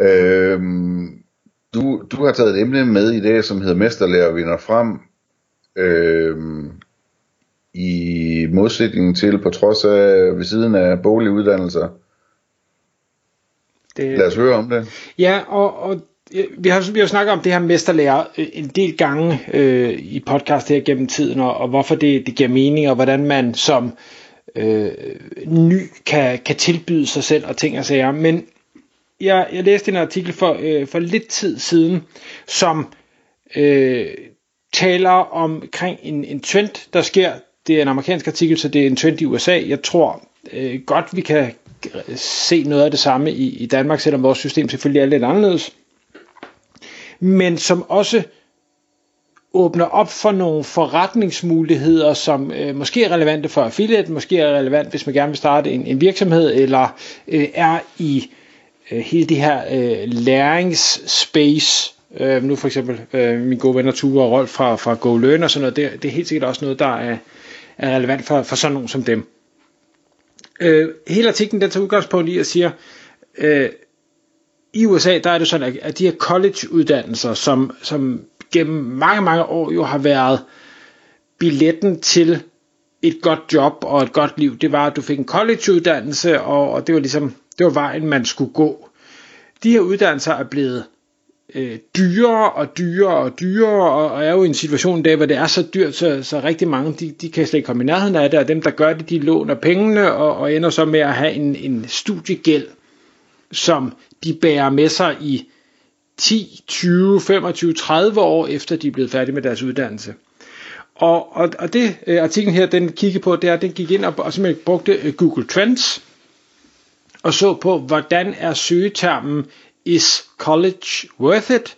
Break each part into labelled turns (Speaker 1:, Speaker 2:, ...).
Speaker 1: øh, du, du har taget et emne med i dag, som hedder Mesterlærer vinder frem. Øh, I modsætning til, på trods af ved siden af boliguddannelser.
Speaker 2: Det,
Speaker 1: Lad os høre om det.
Speaker 2: Ja, og, og vi har, vi har snakket om det her mesterlærer øh, en del gange øh, i podcast her gennem tiden, og, og hvorfor det, det giver mening, og hvordan man som øh, ny kan, kan tilbyde sig selv og ting og sager. Men jeg, jeg læste en artikel for, øh, for lidt tid siden, som øh, taler omkring en, en trend, der sker. Det er en amerikansk artikel, så det er en trend i USA. Jeg tror øh, godt, vi kan se noget af det samme i, i Danmark, selvom vores system selvfølgelig er lidt anderledes. Men som også åbner op for nogle forretningsmuligheder, som øh, måske er relevante for affiliate, måske er relevant, hvis man gerne vil starte en, en virksomhed, eller øh, er i øh, Øh, hele det her øh, læringsspace. Øh, nu for eksempel øh, min gode venner Ture og Rolf fra, fra GoLearn og sådan noget, det, det er helt sikkert også noget, der er, er relevant for, for sådan nogen som dem. Øh, hele artiklen den tager udgangspunkt i at siger, øh, i USA der er det sådan, at de her college-uddannelser, som, som gennem mange, mange år jo har været billetten til et godt job og et godt liv, det var, at du fik en college-uddannelse, og, og det var ligesom, det var vejen, man skulle gå. De her uddannelser er blevet øh, dyrere og dyrere og dyrere, og, og er jo i en situation i dag, hvor det er så dyrt, så, så rigtig mange, de, de kan slet ikke komme i nærheden af det, og dem, der gør det, de låner pengene, og, og ender så med at have en, en studiegæld, som de bærer med sig i 10, 20, 25, 30 år efter de er blevet færdige med deres uddannelse. Og, og, og det øh, artiklen her, den kiggede på, det er, at den gik ind og, og simpelthen brugte øh, Google Trends, og så på, hvordan er søgetermen is college worth it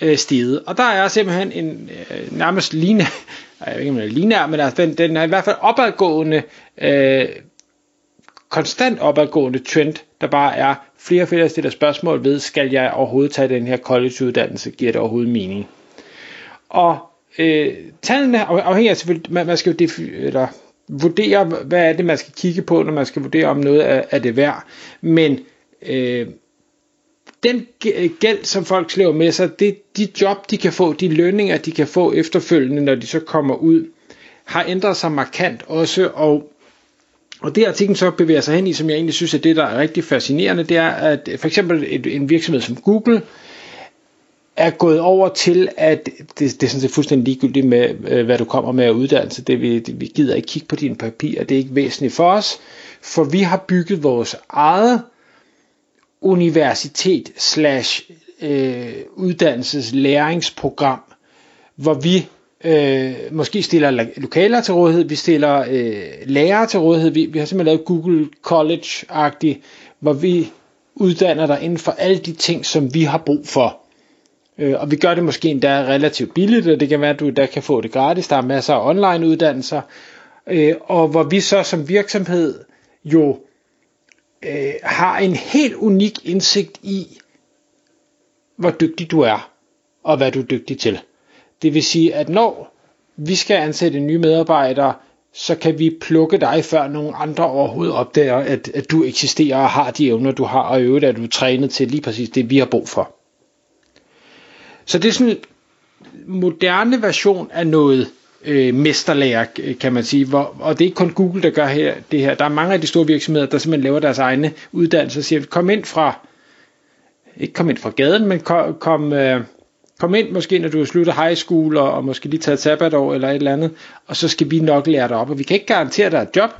Speaker 2: øh, steget. Og der er simpelthen en øh, nærmest line, jeg ved ikke om det er lignende, men altså, den, den er i hvert fald opadgående, øh, konstant opadgående trend, der bare er flere og flere stiller spørgsmål ved, skal jeg overhovedet tage den her collegeuddannelse, giver det overhovedet mening? Og øh, tallene afhænger selvfølgelig, man, man skal jo defi- eller vurdere, hvad er det, man skal kigge på, når man skal vurdere, om noget er, er det værd. Men øh, den gæld, som folk slæver med sig, det, de job, de kan få, de lønninger, de kan få efterfølgende, når de så kommer ud, har ændret sig markant også, og og det artiklen så bevæger sig hen i, som jeg egentlig synes er det, der er rigtig fascinerende, det er, at for eksempel et, en virksomhed som Google er gået over til, at det, det er sådan set fuldstændig ligegyldigt med, øh, hvad du kommer med af uddannelse. Det vi, det, vi gider ikke kigge på dine papirer, det er ikke væsentligt for os, for vi har bygget vores eget universitet slash øh, uddannelseslæringsprogram, hvor vi øh, måske stiller lokaler til rådighed, vi stiller øh, lærere til rådighed, vi, vi har simpelthen lavet Google College-agtigt, hvor vi uddanner dig inden for alle de ting, som vi har brug for. Øh, og vi gør det måske endda relativt billigt, og det kan være, at du der kan få det gratis. Der er masser af online uddannelser, øh, og hvor vi så som virksomhed jo øh, har en helt unik indsigt i, hvor dygtig du er, og hvad du er dygtig til. Det vil sige, at når vi skal ansætte nye medarbejdere, så kan vi plukke dig, før nogen andre overhovedet opdager, at, at du eksisterer og har de evner, du har, og i øvrigt er du trænet til lige præcis det, vi har brug for. Så det er sådan en moderne version af noget øh, mesterlærer, øh, kan man sige. Hvor, og det er ikke kun Google, der gør her, det her. Der er mange af de store virksomheder, der simpelthen laver deres egne uddannelser og siger, kom ind fra, ikke kom ind fra gaden, men kom, kom, øh, kom ind måske, når du har sluttet high school, og, og måske lige taget sabbatår eller et eller andet, og så skal vi nok lære dig op. Og vi kan ikke garantere dig et job,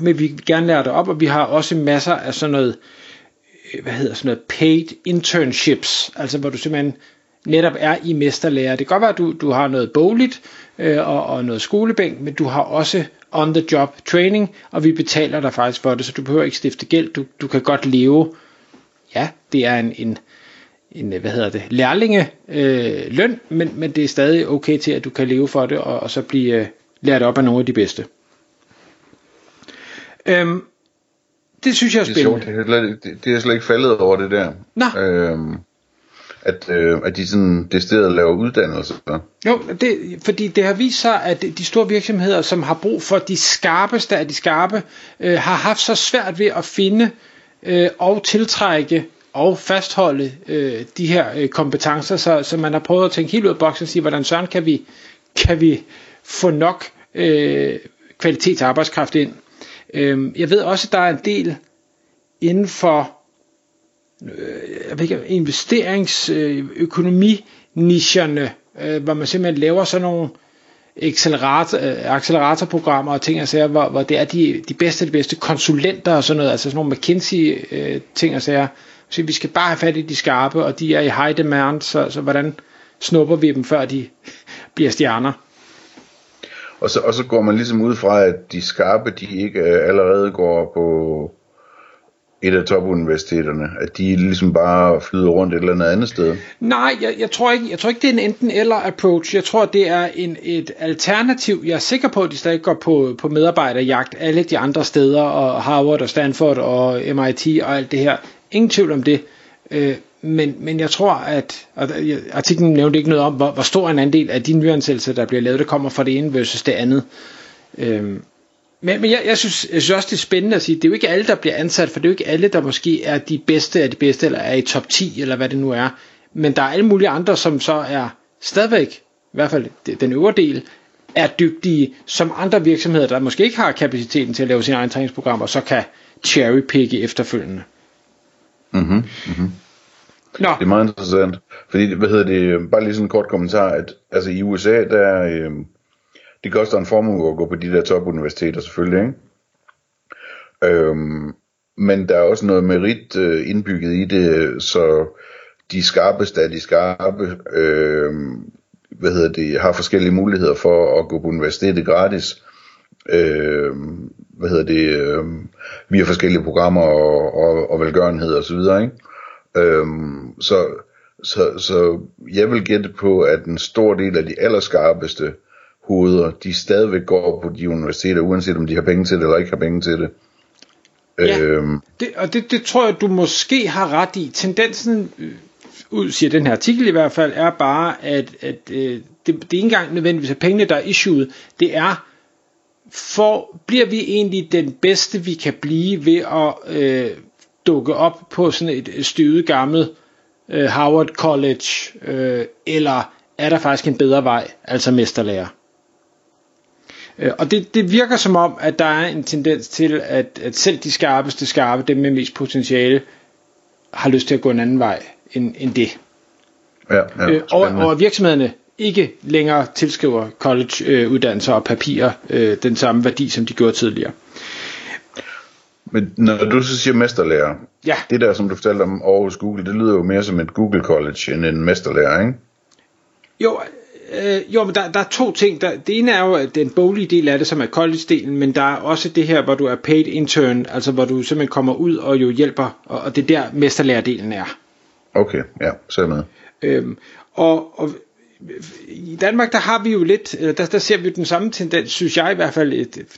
Speaker 2: men vi vil gerne lære dig op, og vi har også masser af sådan noget, Øh, hvad hedder sådan noget, paid internships, altså hvor du simpelthen netop er i mesterlærer. Det kan godt være, at du, du har noget bogligt øh, og, og noget skolebænk, men du har også on the job training, og vi betaler dig faktisk for det, så du behøver ikke stifte gæld. Du, du kan godt leve ja, det er en, en, en hvad hedder det, lærlinge øh, løn, men, men det er stadig okay til, at du kan leve for det, og, og så blive øh, lært op af nogle af de bedste. Øhm, det synes jeg er spændende.
Speaker 1: Det er, sjovt, det, det er slet ikke faldet over det der.
Speaker 2: Nå.
Speaker 1: Øhm, at, øh, at de sådan decideret laver uddannelser.
Speaker 2: Jo, det, fordi det har vist sig, at de store virksomheder, som har brug for de skarpeste af de skarpe, øh, har haft så svært ved at finde øh, og tiltrække og fastholde øh, de her øh, kompetencer, så, så man har prøvet at tænke helt ud af boksen og sige, hvordan søren kan vi, kan vi få nok øh, kvalitetsarbejdskraft ind. Øh, jeg ved også, at der er en del inden for øh, jeg ved ikke, investeringsøkonominischerne, øh, øh, hvor man simpelthen laver sådan nogle accelerator, øh, acceleratorprogrammer og ting og sager, hvor, hvor det er de, de bedste de bedste konsulenter og sådan noget, altså sådan nogle McKinsey øh, ting og sager. Så vi skal bare have fat i de skarpe, og de er i high demand, så, så hvordan snupper vi dem, før de bliver stjerner?
Speaker 1: Og så, og så går man ligesom ud fra, at de skarpe, de ikke øh, allerede går på et af topuniversiteterne, at de ligesom bare flyder rundt et eller andet andet sted?
Speaker 2: Nej, jeg, jeg, tror ikke, jeg tror ikke, det er en enten eller approach. Jeg tror, det er en, et alternativ. Jeg er sikker på, at de stadig går på, på medarbejderjagt alle de andre steder, og Harvard og Stanford og MIT og alt det her. Ingen tvivl om det. Øh, men, men jeg tror, at og artiklen nævnte ikke noget om, hvor, hvor stor en andel af de nyansættelser, der bliver lavet, der kommer fra det ene versus det andet. Øhm, men, men jeg, jeg, synes, jeg synes også, det er spændende at sige, det er jo ikke alle, der bliver ansat, for det er jo ikke alle, der måske er de bedste af de bedste, eller er i top 10, eller hvad det nu er. Men der er alle mulige andre, som så er stadigvæk, i hvert fald den øvre del, er dygtige, som andre virksomheder, der måske ikke har kapaciteten til at lave sine egne træningsprogrammer, så kan cherrypicke efterfølgende.
Speaker 1: Mhm, mm-hmm. mm-hmm. Nå. Det er meget interessant. Fordi, hvad hedder det, øhm, bare lige sådan en kort kommentar, at altså i USA, der, øh, det koster en formue at gå på de der topuniversiteter selvfølgelig, ikke? Øhm, men der er også noget merit øh, indbygget i det, så de skarpeste af de skarpe, øh, hvad hedder det, har forskellige muligheder for at gå på universitetet gratis. Øh, hvad hedder det, øh, via forskellige programmer og, og, og velgørenhed og så videre, ikke? Øhm, så, så, så jeg vil gætte på, at en stor del af de allerskarpeste hoveder, de stadigvæk går på de universiteter, uanset om de har penge til det eller ikke har penge til det.
Speaker 2: Ja, øhm. det, og det, det tror jeg, du måske har ret i. Tendensen, øh, ud siger den her artikel i hvert fald, er bare, at, at øh, det, det er ikke engang nødvendigvis at pengene, der er issued. Det er, for bliver vi egentlig den bedste, vi kan blive ved at øh, dukke op på sådan et støvet gammelt øh, Harvard College, øh, eller er der faktisk en bedre vej, altså mesterlærer? Øh, og det, det virker som om, at der er en tendens til, at, at selv de skarpeste skarpe, dem med mest potentiale, har lyst til at gå en anden vej end, end det.
Speaker 1: Ja, ja,
Speaker 2: øh, og, og virksomhederne ikke længere tilskriver college-uddannelser øh, og papirer øh, den samme værdi, som de gjorde tidligere.
Speaker 1: Men når du så siger mesterlærer,
Speaker 2: ja.
Speaker 1: det der, som du fortalte om Aarhus Google, det lyder jo mere som et Google College end en mesterlærer, ikke?
Speaker 2: Jo, Øh, jo, men der, der er to ting. Der, det ene er jo den boglige del af det, som er college-delen, men der er også det her, hvor du er paid intern, altså hvor du simpelthen kommer ud og jo hjælper, og, og det er der mesterlærerdelen er.
Speaker 1: Okay, ja, så er med.
Speaker 2: Øhm, og, og i Danmark, der har vi jo lidt, der, der ser vi den samme tendens, synes jeg i hvert fald,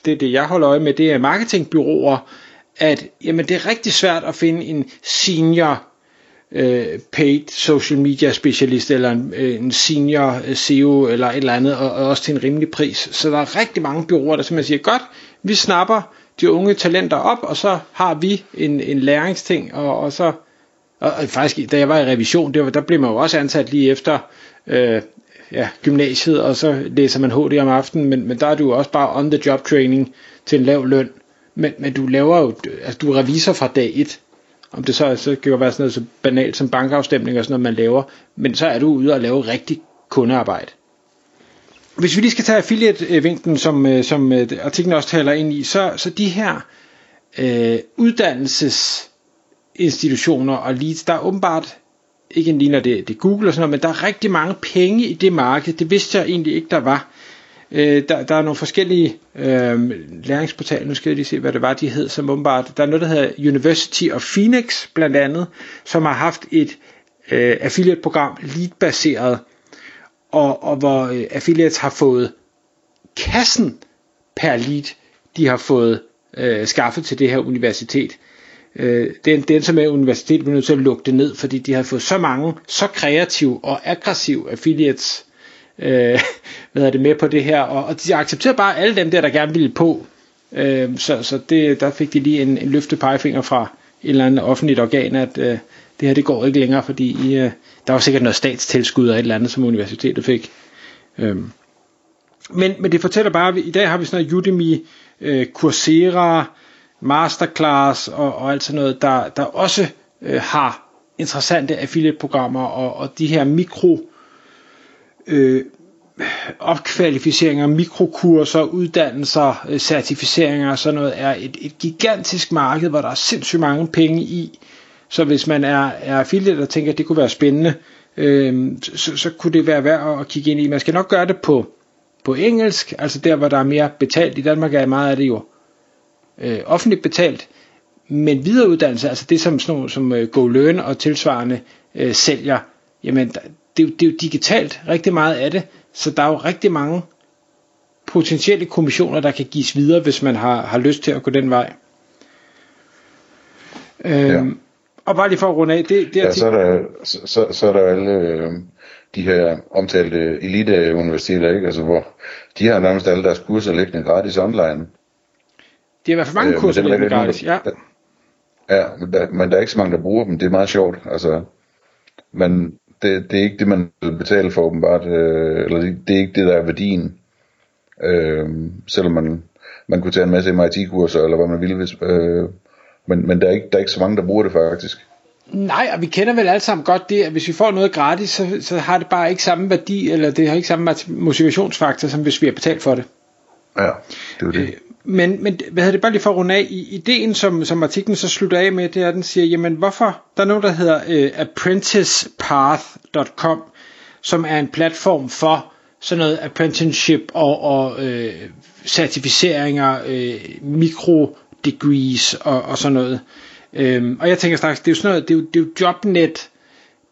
Speaker 2: det er det, jeg holder øje med, det er marketingbyråer, at jamen, det er rigtig svært at finde en senior øh, paid social media specialist eller en, øh, en senior øh, SEO eller et eller andet, og, og også til en rimelig pris. Så der er rigtig mange byråer, der simpelthen siger, godt, vi snapper de unge talenter op, og så har vi en, en læringsting, og, og så og, og faktisk, da jeg var i revision, det var, der blev man jo også ansat lige efter øh, ja, gymnasiet, og så læser man HD om aftenen, men, men der er du jo også bare on the job training til en lav løn. Men, men du laver jo, altså du er revisor fra dag 1, om det så, så kan jo være sådan noget så banalt som bankafstemning og sådan noget, man laver. Men så er du ude og lave rigtig kundearbejde. Hvis vi lige skal tage affiliate-vinklen, som, øh, som øh, artiklen også taler ind i, så, så de her øh, uddannelsesinstitutioner og leads, der er åbenbart, ikke lige når det, det er Google og sådan noget, men der er rigtig mange penge i det marked. Det vidste jeg egentlig ikke, der var. Øh, der, der er nogle forskellige øh, læringsportaler, nu skal jeg lige se, hvad det var, de hed, som åbenbart, der er noget, der hedder University of Phoenix, blandt andet, som har haft et øh, affiliate-program lead-baseret, og, og hvor øh, affiliates har fået kassen per lead, de har fået øh, skaffet til det her universitet. Øh, den, den som er universitet bliver nødt til at lukke det ned, fordi de har fået så mange, så kreative og aggressive affiliates øh, hvad er det, med på det her, og, og de accepterer bare alle dem der, der gerne ville på. Øh, så så det, der fik de lige en, en løftet pegefinger fra et eller andet offentligt organ, at øh, det her det går ikke længere, fordi I, øh, der var sikkert noget statstilskud og et eller andet, som universitetet fik. Øh, men, men det fortæller bare, at i dag har vi sådan noget Udemy, øh, Coursera, Masterclass og, og alt sådan noget, der, der også øh, har interessante affiliate-programmer og, og de her mikro øh, opkvalificeringer, mikrokurser, uddannelser, øh, certificeringer og sådan noget er et, et gigantisk marked, hvor der er sindssygt mange penge i. Så hvis man er, er affiliate og tænker, at det kunne være spændende, øh, så, så kunne det være værd at kigge ind i. Man skal nok gøre det på, på engelsk, altså der, hvor der er mere betalt. I Danmark er meget af det jo øh, offentligt betalt, men videreuddannelse, altså det som, sådan som øh, GoLearn og tilsvarende øh, sælger, jamen det, er jo, det er jo digitalt rigtig meget af det, så der er jo rigtig mange potentielle kommissioner, der kan gives videre, hvis man har, har lyst til at gå den vej. Øhm, ja. Og bare lige for at runde af, det, det
Speaker 1: ja, så er der, så, så, så er der alle øh, de her omtalte elite-universiteter, ikke? Altså, hvor de har nærmest alle deres kurser liggende gratis online.
Speaker 2: De har i hvert fald mange øh, kurser liggende gratis, ja.
Speaker 1: Der, ja, men der, men der er ikke så mange, der bruger dem. Det er meget sjovt. Altså, men det, det er ikke det, man vil betale for åbenbart, øh, eller det, det er ikke det, der er værdien. Øh, selvom man, man kunne tage en masse MIT-kurser, eller hvad man ville, hvis, øh, men, men der, er ikke, der er ikke så mange, der bruger det faktisk.
Speaker 2: Nej, og vi kender vel alle sammen godt det, at hvis vi får noget gratis, så, så har det bare ikke samme værdi, eller det har ikke samme motivationsfaktor, som hvis vi har betalt for det.
Speaker 1: Ja, det er det. Øh,
Speaker 2: men, men hvad hedder det bare lige for at runde af, i ideen som, som artiklen så slutter af med, det er, at den siger, jamen hvorfor, der er noget, der hedder øh, apprenticepath.com, som er en platform for sådan noget apprenticeship og, og øh, certificeringer, øh, mikro degrees og, og sådan noget. Øhm, og jeg tænker straks, det er jo sådan noget, det er jo, det er jo jobnet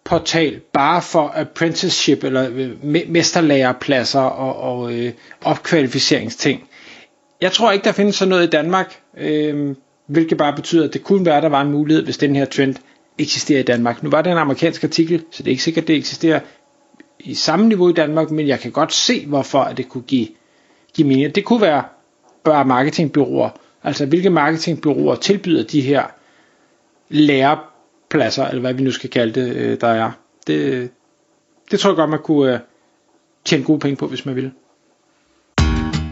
Speaker 2: portal bare for apprenticeship eller øh, mesterlærerpladser og, og øh, opkvalificeringsting. Jeg tror ikke, der findes sådan noget i Danmark, øh, hvilket bare betyder, at det kunne være, at der var en mulighed, hvis den her trend eksisterer i Danmark. Nu var det en amerikansk artikel, så det er ikke sikkert, at det eksisterer i samme niveau i Danmark, men jeg kan godt se, hvorfor at det kunne give, give mening. Det kunne være bare marketingbyråer, altså hvilke marketingbyråer tilbyder de her lærepladser, eller hvad vi nu skal kalde det, øh, der er. Det, det tror jeg godt, man kunne øh, tjene gode penge på, hvis man ville.